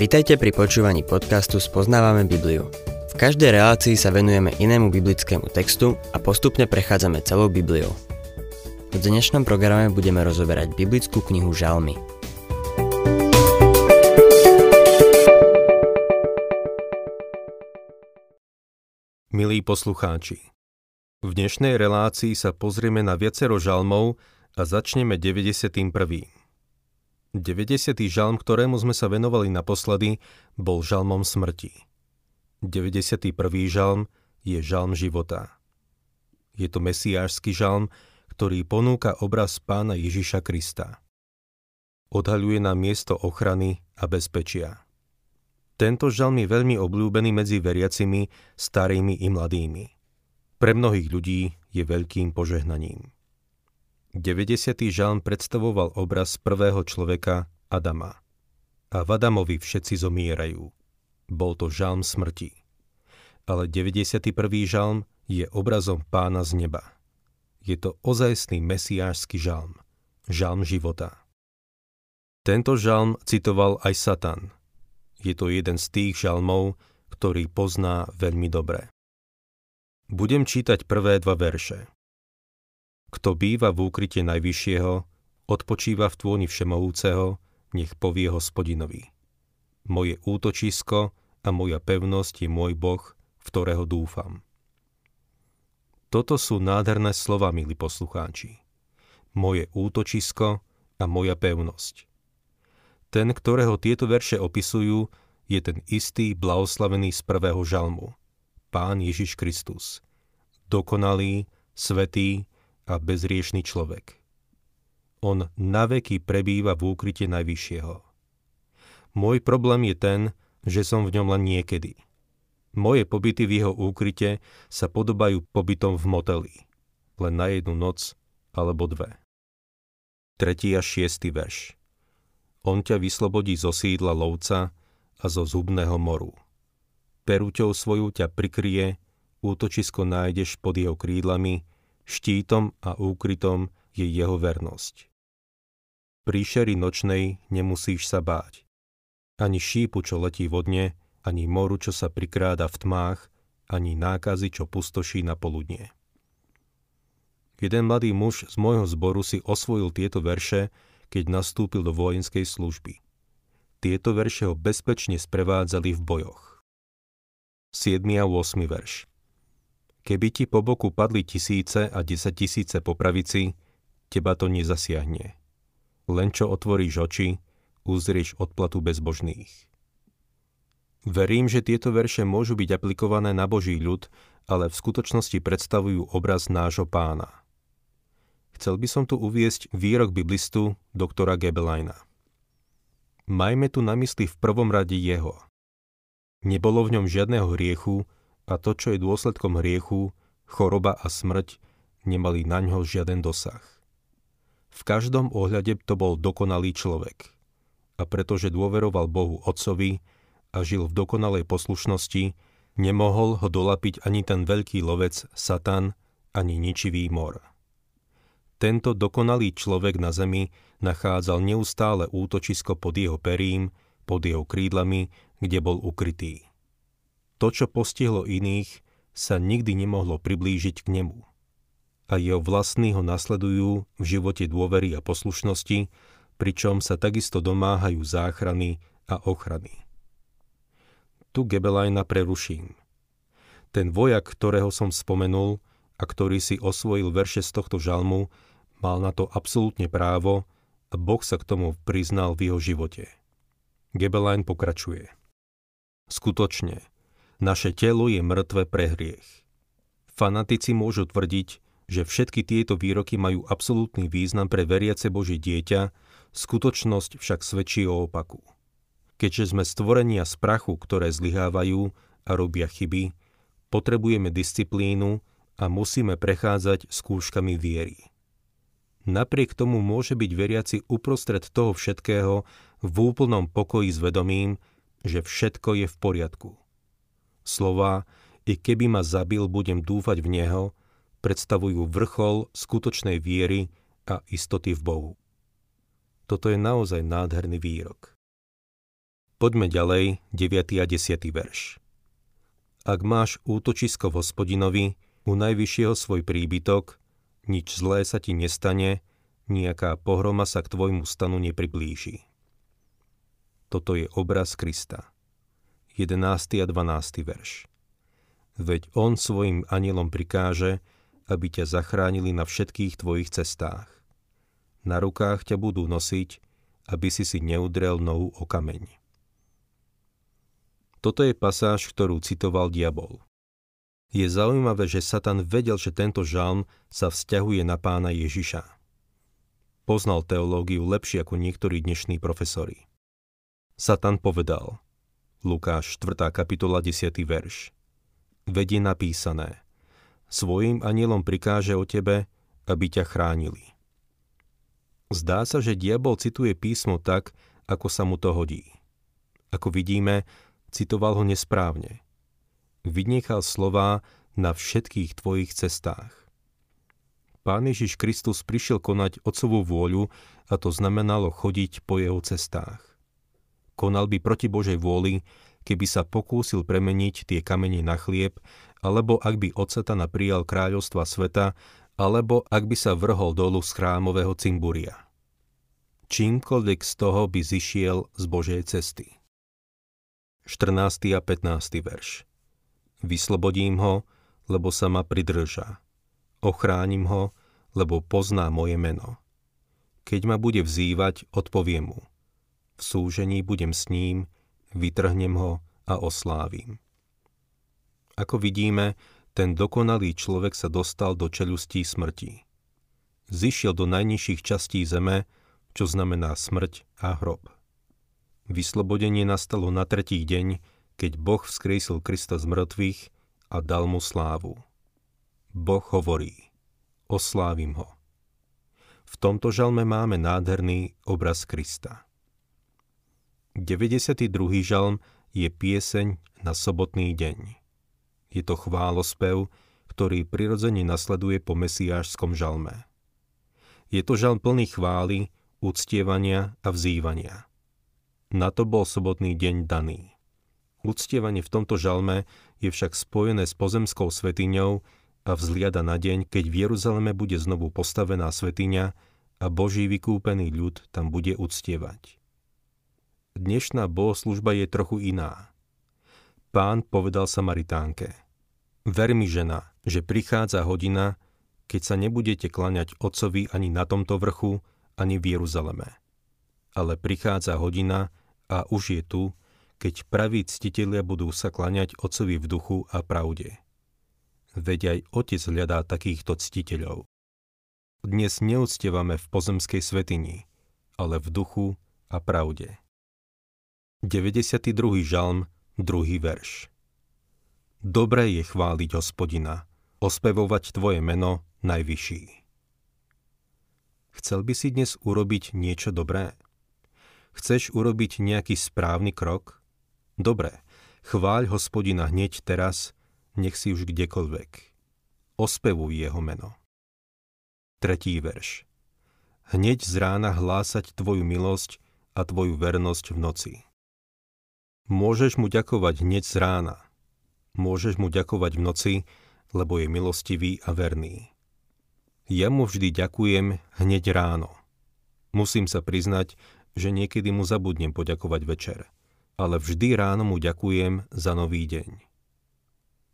Vitajte pri počúvaní podcastu Spoznávame Bibliu. V každej relácii sa venujeme inému biblickému textu a postupne prechádzame celou Bibliou. V dnešnom programe budeme rozoberať biblickú knihu Žalmy. Milí poslucháči, v dnešnej relácii sa pozrieme na viacero žalmov a začneme 91. 90. žalm, ktorému sme sa venovali naposledy, bol žalmom smrti. 91. žalm je žalm života. Je to mesiášsky žalm, ktorý ponúka obraz pána Ježiša Krista. Odhaľuje nám miesto ochrany a bezpečia. Tento žalm je veľmi obľúbený medzi veriacimi, starými i mladými. Pre mnohých ľudí je veľkým požehnaním. 90. žalm predstavoval obraz prvého človeka Adama. A v Adamovi všetci zomierajú. Bol to žalm smrti. Ale 91. žalm je obrazom pána z neba. Je to ozajstný mesiášsky žalm. Žalm života. Tento žalm citoval aj Satan. Je to jeden z tých žalmov, ktorý pozná veľmi dobre. Budem čítať prvé dva verše. Kto býva v úkryte Najvyššieho, odpočíva v tvôni Všemohúceho, nech povie hospodinovi. Moje útočisko a moja pevnosť je môj Boh, v ktorého dúfam. Toto sú nádherné slova, milí poslucháči. Moje útočisko a moja pevnosť. Ten, ktorého tieto verše opisujú, je ten istý blahoslavený z prvého žalmu. Pán Ježiš Kristus. Dokonalý, svetý, a bezriešný človek. On naveky prebýva v úkryte Najvyššieho. Môj problém je ten, že som v ňom len niekedy. Moje pobyty v jeho úkryte sa podobajú pobytom v moteli. Len na jednu noc alebo dve. Tretí a šiestý verš. On ťa vyslobodí zo sídla lovca a zo zubného moru. Peruťou svoju ťa prikrie, útočisko nájdeš pod jeho krídlami, štítom a úkrytom je jeho vernosť. Príšery nočnej nemusíš sa báť. Ani šípu, čo letí vodne, ani moru, čo sa prikráda v tmách, ani nákazy, čo pustoší na poludnie. Jeden mladý muž z môjho zboru si osvojil tieto verše, keď nastúpil do vojenskej služby. Tieto verše ho bezpečne sprevádzali v bojoch. 7. a 8. verš Keby ti po boku padli tisíce a desať tisíce po teba to nezasiahne. Len čo otvoríš oči, uzrieš odplatu bezbožných. Verím, že tieto verše môžu byť aplikované na Boží ľud, ale v skutočnosti predstavujú obraz nášho pána. Chcel by som tu uviesť výrok biblistu doktora Gebelajna. Majme tu na mysli v prvom rade jeho. Nebolo v ňom žiadneho hriechu, a to, čo je dôsledkom hriechu, choroba a smrť, nemali na ňo žiaden dosah. V každom ohľade to bol dokonalý človek. A pretože dôveroval Bohu Otcovi a žil v dokonalej poslušnosti, nemohol ho dolapiť ani ten veľký lovec Satan, ani ničivý mor. Tento dokonalý človek na zemi nachádzal neustále útočisko pod jeho perím, pod jeho krídlami, kde bol ukrytý to, čo postihlo iných, sa nikdy nemohlo priblížiť k nemu. A jeho vlastní ho nasledujú v živote dôvery a poslušnosti, pričom sa takisto domáhajú záchrany a ochrany. Tu Gebelajna preruším. Ten vojak, ktorého som spomenul a ktorý si osvojil verše z tohto žalmu, mal na to absolútne právo a Boh sa k tomu priznal v jeho živote. Gebelajn pokračuje. Skutočne, naše telo je mŕtve pre hriech. Fanatici môžu tvrdiť, že všetky tieto výroky majú absolútny význam pre veriace Božie dieťa, skutočnosť však svedčí o opaku. Keďže sme stvorenia z prachu, ktoré zlyhávajú a robia chyby, potrebujeme disciplínu a musíme prechádzať skúškami viery. Napriek tomu môže byť veriaci uprostred toho všetkého v úplnom pokoji s vedomím, že všetko je v poriadku. Slova i keby ma zabil, budem dúfať v Neho, predstavujú vrchol skutočnej viery a istoty v Bohu. Toto je naozaj nádherný výrok. Poďme ďalej, 9. a 10. verš. Ak máš útočisko v hospodinovi, u najvyššieho svoj príbytok, nič zlé sa ti nestane, nejaká pohroma sa k tvojmu stanu nepriblíži. Toto je obraz Krista. 11. a 12. verš. Veď on svojim anielom prikáže, aby ťa zachránili na všetkých tvojich cestách. Na rukách ťa budú nosiť, aby si si neudrel nohu o kameň. Toto je pasáž, ktorú citoval diabol. Je zaujímavé, že Satan vedel, že tento žalm sa vzťahuje na pána Ježiša. Poznal teológiu lepšie ako niektorí dnešní profesori. Satan povedal, Lukáš 4. kapitola 10. verš, Vedie napísané, svojim anielom prikáže o tebe, aby ťa chránili. Zdá sa, že diabol cituje písmo tak, ako sa mu to hodí. Ako vidíme, citoval ho nesprávne. Vynechal slová na všetkých tvojich cestách. Pán Ježiš Kristus prišiel konať Otcovú vôľu a to znamenalo chodiť po jeho cestách. Konal by proti Božej vôli, keby sa pokúsil premeniť tie kamene na chlieb, alebo ak by od Satana prijal kráľovstva sveta, alebo ak by sa vrhol dolu z chrámového cimburia. Čímkoľvek z toho by zišiel z Božej cesty. 14. a 15. verš. Vyslobodím ho, lebo sa ma pridrža. Ochránim ho, lebo pozná moje meno. Keď ma bude vzývať, odpoviem mu. V súžení budem s ním, vytrhnem ho a oslávim. Ako vidíme, ten dokonalý človek sa dostal do čelustí smrti. Zišiel do najnižších častí zeme, čo znamená smrť a hrob. Vyslobodenie nastalo na tretí deň, keď Boh vzkriesil Krista z mŕtvych a dal mu slávu. Boh hovorí, oslávim ho. V tomto žalme máme nádherný obraz Krista. 92. žalm je pieseň na sobotný deň. Je to chválospev, ktorý prirodzene nasleduje po mesiášskom žalme. Je to žalm plný chvály, uctievania a vzývania. Na to bol sobotný deň daný. Uctievanie v tomto žalme je však spojené s pozemskou svetiňou a vzliada na deň, keď v Jeruzaleme bude znovu postavená svetiňa a Boží vykúpený ľud tam bude uctievať. Dnešná bohoslužba je trochu iná. Pán povedal Samaritánke, ver mi žena, že prichádza hodina, keď sa nebudete klaňať otcovi ani na tomto vrchu, ani v Jeruzaleme. Ale prichádza hodina, a už je tu, keď praví ctitelia budú sa klaňať Otcovi v duchu a pravde. Veď aj Otec hľadá takýchto ctiteľov. Dnes neúctievame v pozemskej svetini, ale v duchu a pravde. 92. žalm, 2. verš Dobré je chváliť hospodina, ospevovať tvoje meno najvyšší. Chcel by si dnes urobiť niečo dobré? Chceš urobiť nejaký správny krok? Dobre, chváľ hospodina hneď teraz, nech si už kdekoľvek. Ospevuj jeho meno. Tretí verš. Hneď z rána hlásať tvoju milosť a tvoju vernosť v noci. Môžeš mu ďakovať hneď z rána. Môžeš mu ďakovať v noci, lebo je milostivý a verný. Ja mu vždy ďakujem hneď ráno. Musím sa priznať, že niekedy mu zabudnem poďakovať večer, ale vždy ráno mu ďakujem za nový deň.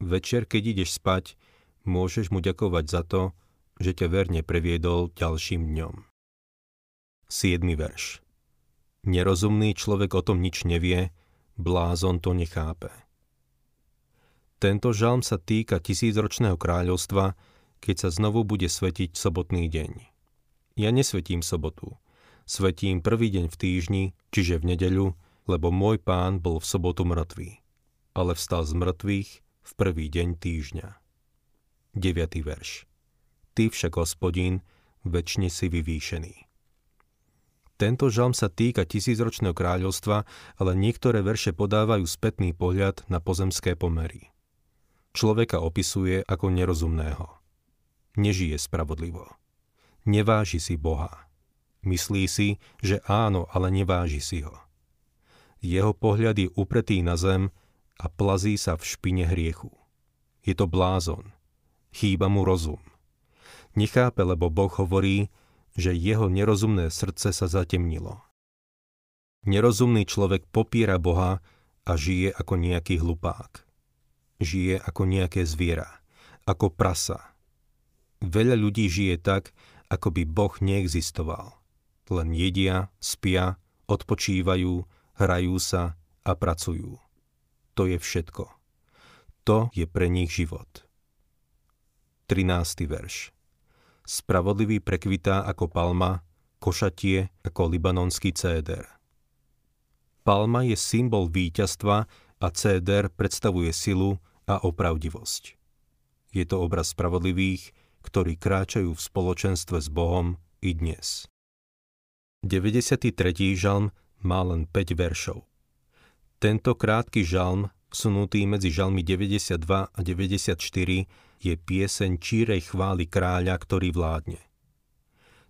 Večer, keď ideš spať, môžeš mu ďakovať za to, že ťa verne previedol ďalším dňom. 7. verš Nerozumný človek o tom nič nevie, blázon to nechápe. Tento žalm sa týka tisícročného kráľovstva, keď sa znovu bude svetiť sobotný deň. Ja nesvetím sobotu, Svetím prvý deň v týždni, čiže v nedeľu, lebo môj pán bol v sobotu mŕtvý, ale vstal z mŕtvych v prvý deň týždňa. 9. verš. Ty však, hospodín, väčšine si vyvýšený. Tento žalm sa týka tisícročného kráľovstva, ale niektoré verše podávajú spätný pohľad na pozemské pomery. Človeka opisuje ako nerozumného. Nežije spravodlivo. Neváži si Boha. Myslí si, že áno, ale neváži si ho. Jeho pohľad je upretý na zem a plazí sa v špine hriechu. Je to blázon. Chýba mu rozum. Nechápe, lebo Boh hovorí, že jeho nerozumné srdce sa zatemnilo. Nerozumný človek popiera Boha a žije ako nejaký hlupák. Žije ako nejaké zviera, ako prasa. Veľa ľudí žije tak, ako by Boh neexistoval. Len jedia, spia, odpočívajú, hrajú sa a pracujú. To je všetko. To je pre nich život. 13. verš Spravodlivý prekvitá ako palma, košatie ako libanonský céder. Palma je symbol víťazstva a céder predstavuje silu a opravdivosť. Je to obraz spravodlivých, ktorí kráčajú v spoločenstve s Bohom i dnes. 93. žalm má len 5 veršov. Tento krátky žalm, vsunutý medzi žalmy 92 a 94, je pieseň čírej chvály kráľa, ktorý vládne.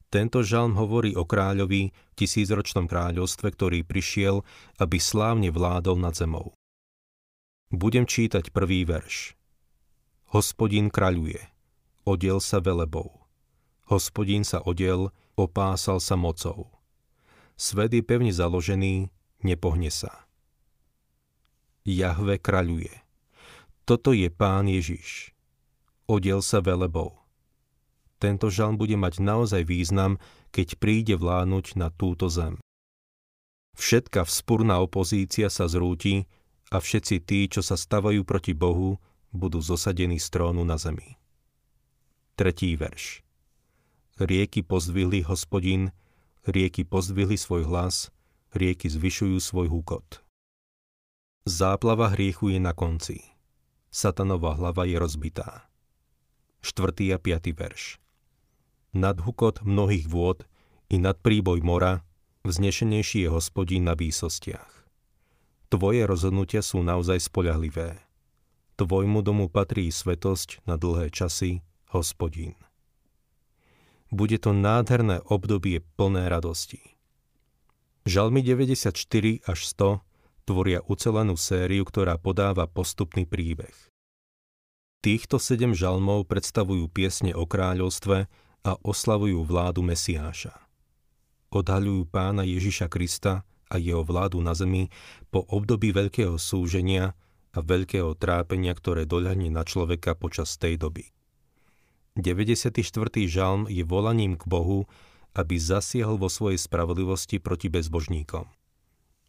Tento žalm hovorí o kráľovi v tisícročnom kráľovstve, ktorý prišiel, aby slávne vládol nad zemou. Budem čítať prvý verš. Hospodin kráľuje, odiel sa velebou. Hospodin sa odiel, opásal sa mocou. Svet je pevne založený, nepohne sa. Jahve kráľuje. Toto je pán Ježiš odiel sa velebou. Tento žalm bude mať naozaj význam, keď príde vládnuť na túto zem. Všetká vzpurná opozícia sa zrúti a všetci tí, čo sa stavajú proti Bohu, budú zosadení z trónu na zemi. Tretí verš. Rieky pozdvihli hospodin, rieky pozdvihli svoj hlas, rieky zvyšujú svoj húkot. Záplava hriechu je na konci. Satanová hlava je rozbitá. 4. a 5. verš. Nad hukot mnohých vôd i nad príboj mora vznešenejší je hospodín na výsostiach. Tvoje rozhodnutia sú naozaj spoľahlivé. Tvojmu domu patrí svetosť na dlhé časy, hospodín. Bude to nádherné obdobie plné radosti. Žalmy 94 až 100 tvoria ucelenú sériu, ktorá podáva postupný príbeh. Týchto sedem žalmov predstavujú piesne o kráľovstve a oslavujú vládu Mesiáša. Odhaľujú pána Ježiša Krista a jeho vládu na zemi po období veľkého súženia a veľkého trápenia, ktoré doľahne na človeka počas tej doby. 94. žalm je volaním k Bohu, aby zasiahol vo svojej spravodlivosti proti bezbožníkom.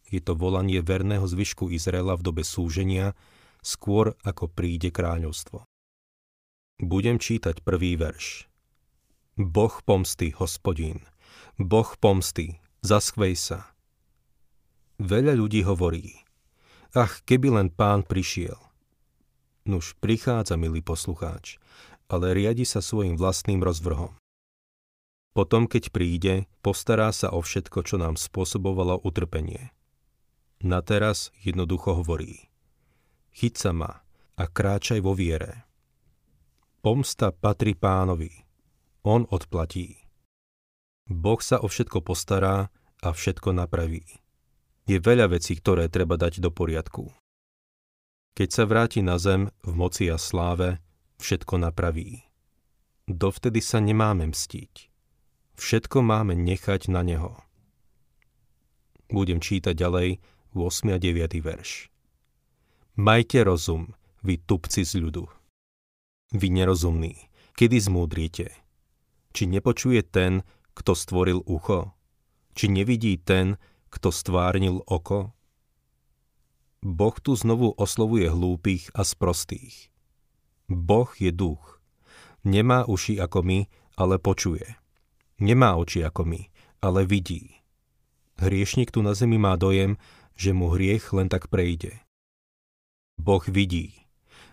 Je to volanie verného zvyšku Izraela v dobe súženia, skôr ako príde kráľovstvo. Budem čítať prvý verš. Boh pomsty, hospodín, Boh pomsty, zaschvej sa. Veľa ľudí hovorí, ach, keby len pán prišiel. Nuž prichádza, milý poslucháč, ale riadi sa svojim vlastným rozvrhom. Potom, keď príde, postará sa o všetko, čo nám spôsobovalo utrpenie. Na teraz jednoducho hovorí chyť sa ma a kráčaj vo viere. Pomsta patrí pánovi. On odplatí. Boh sa o všetko postará a všetko napraví. Je veľa vecí, ktoré treba dať do poriadku. Keď sa vráti na zem v moci a sláve, všetko napraví. Dovtedy sa nemáme mstiť. Všetko máme nechať na Neho. Budem čítať ďalej 8. a 9. verš. Majte rozum, vy tupci z ľudu. Vy nerozumní, kedy zmúdriete? Či nepočuje ten, kto stvoril ucho? Či nevidí ten, kto stvárnil oko? Boh tu znovu oslovuje hlúpych a sprostých. Boh je duch. Nemá uši ako my, ale počuje. Nemá oči ako my, ale vidí. Hriešnik tu na zemi má dojem, že mu hriech len tak prejde. Boh vidí.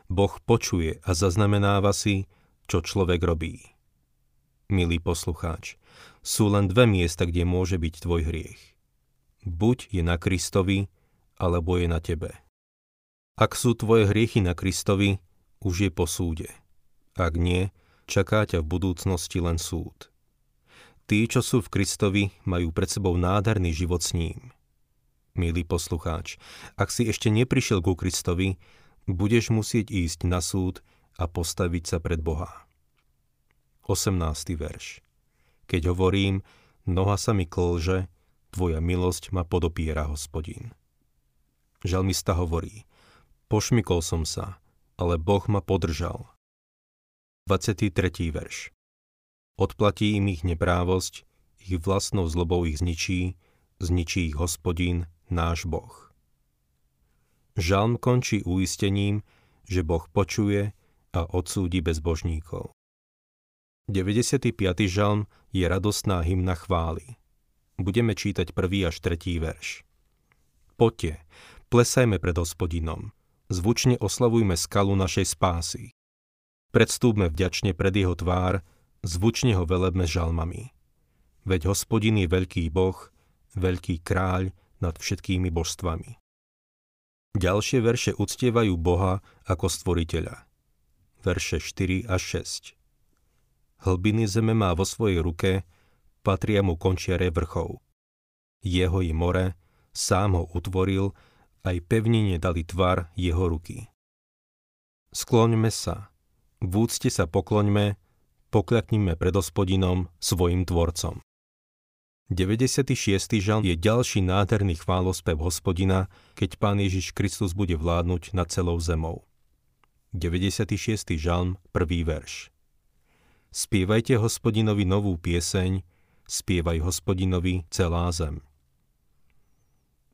Boh počuje a zaznamenáva si, čo človek robí. Milý poslucháč, sú len dve miesta, kde môže byť tvoj hriech. Buď je na Kristovi, alebo je na tebe. Ak sú tvoje hriechy na Kristovi, už je po súde. Ak nie, čaká ťa v budúcnosti len súd. Tí, čo sú v Kristovi, majú pred sebou nádherný život s ním. Milý poslucháč, ak si ešte neprišiel ku Kristovi, budeš musieť ísť na súd a postaviť sa pred Boha. 18. verš Keď hovorím, noha sa mi klže, tvoja milosť ma podopiera, hospodín. Žalmista hovorí, pošmykol som sa, ale Boh ma podržal. 23. verš Odplatí im ich neprávosť, ich vlastnou zlobou ich zničí, zničí ich hospodín, náš Boh. Žalm končí uistením, že Boh počuje a odsúdi bezbožníkov. 95. žalm je radostná hymna chvály. Budeme čítať prvý až tretí verš. Poďte, plesajme pred hospodinom, zvučne oslavujme skalu našej spásy. Predstúpme vďačne pred jeho tvár, zvučne ho velebme žalmami. Veď hospodin je veľký boh, veľký kráľ nad všetkými božstvami. Ďalšie verše uctievajú Boha ako stvoriteľa. Verše 4 až 6. Hlbiny zeme má vo svojej ruke, patria mu končiare vrchov. Jeho i more, sám ho utvoril, aj pevnine dali tvar jeho ruky. Skloňme sa, v úcte sa pokloňme, pokľaknime pred hospodinom, svojim tvorcom. 96. žalm je ďalší nádherný chválospev hospodina, keď Pán Ježiš Kristus bude vládnuť nad celou zemou. 96. žalm, prvý verš. Spievajte hospodinovi novú pieseň, spievaj hospodinovi celá zem.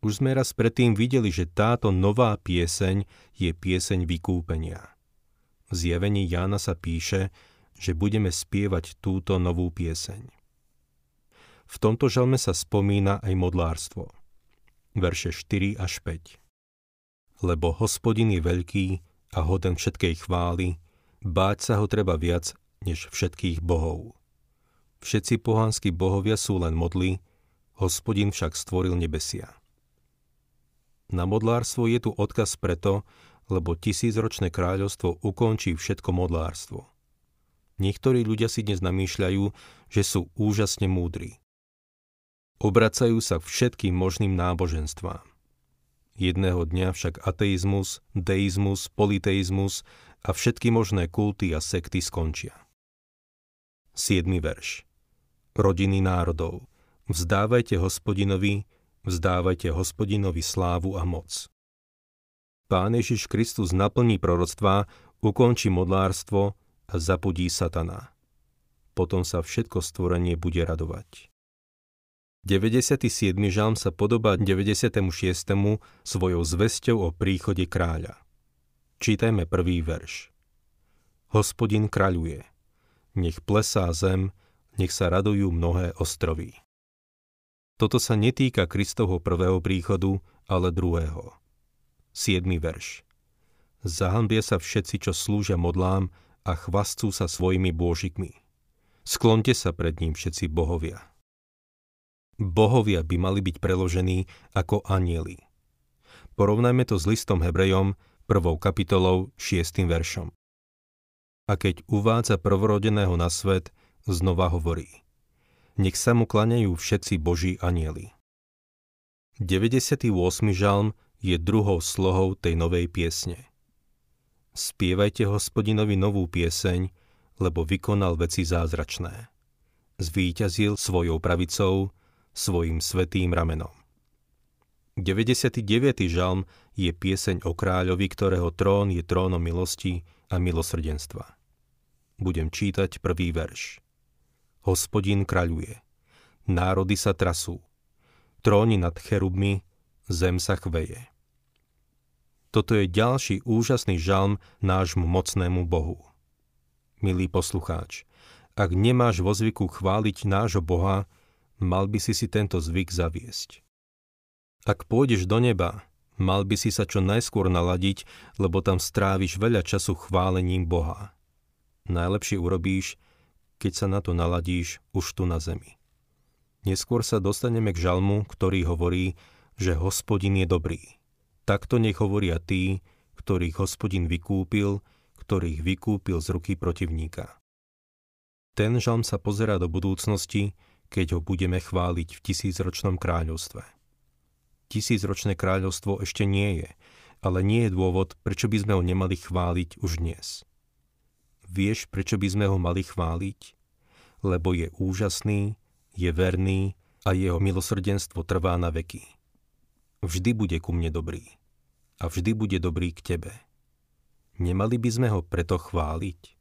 Už sme raz predtým videli, že táto nová pieseň je pieseň vykúpenia. V zjavení Jána sa píše, že budeme spievať túto novú pieseň. V tomto žalme sa spomína aj modlárstvo. Verše 4 až 5. Lebo hospodin je veľký a hoden všetkej chvály, báť sa ho treba viac než všetkých bohov. Všetci pohanskí bohovia sú len modly, hospodin však stvoril nebesia. Na modlárstvo je tu odkaz preto, lebo tisícročné kráľovstvo ukončí všetko modlárstvo. Niektorí ľudia si dnes namýšľajú, že sú úžasne múdri. Obracajú sa k všetkým možným náboženstvám. Jedného dňa však ateizmus, deizmus, politeizmus a všetky možné kulty a sekty skončia. 7. verš Rodiny národov. Vzdávajte hospodinovi, vzdávajte hospodinovi slávu a moc. Pán Ježiš Kristus naplní proroctvá, ukončí modlárstvo a zapudí satana. Potom sa všetko stvorenie bude radovať. 97. žalm sa podobá 96. svojou zvesťou o príchode kráľa. Čítajme prvý verš. Hospodin kráľuje. Nech plesá zem, nech sa radujú mnohé ostrovy. Toto sa netýka Kristovho prvého príchodu, ale druhého. 7. verš. Zahambia sa všetci, čo slúžia modlám a chvastcú sa svojimi bôžikmi. Sklonte sa pred ním všetci bohovia. Bohovia by mali byť preložení ako anieli. Porovnajme to s listom Hebrejom, prvou kapitolou, šiestým veršom. A keď uvádza prvorodeného na svet, znova hovorí. Nech sa mu klaňajú všetci Boží anieli. 98. žalm je druhou slohou tej novej piesne. Spievajte hospodinovi novú pieseň, lebo vykonal veci zázračné. Zvíťazil svojou pravicou, svojim svetým ramenom. 99. žalm je pieseň o kráľovi, ktorého trón je trónom milosti a milosrdenstva. Budem čítať prvý verš. Hospodin kráľuje. Národy sa trasú. Tróni nad cherubmi, zem sa chveje. Toto je ďalší úžasný žalm nášmu mocnému Bohu. Milý poslucháč, ak nemáš vo zvyku chváliť nášho Boha, mal by si si tento zvyk zaviesť. Ak pôjdeš do neba, mal by si sa čo najskôr naladiť, lebo tam stráviš veľa času chválením Boha. Najlepšie urobíš, keď sa na to naladíš už tu na zemi. Neskôr sa dostaneme k žalmu, ktorý hovorí, že hospodin je dobrý. Takto nech hovoria tí, ktorých hospodin vykúpil, ktorých vykúpil z ruky protivníka. Ten žalm sa pozerá do budúcnosti, keď ho budeme chváliť v tisícročnom kráľovstve. tisícročné kráľovstvo ešte nie je, ale nie je dôvod, prečo by sme ho nemali chváliť už dnes. Vieš, prečo by sme ho mali chváliť? Lebo je úžasný, je verný a jeho milosrdenstvo trvá na veky. Vždy bude ku mne dobrý. A vždy bude dobrý k tebe. Nemali by sme ho preto chváliť?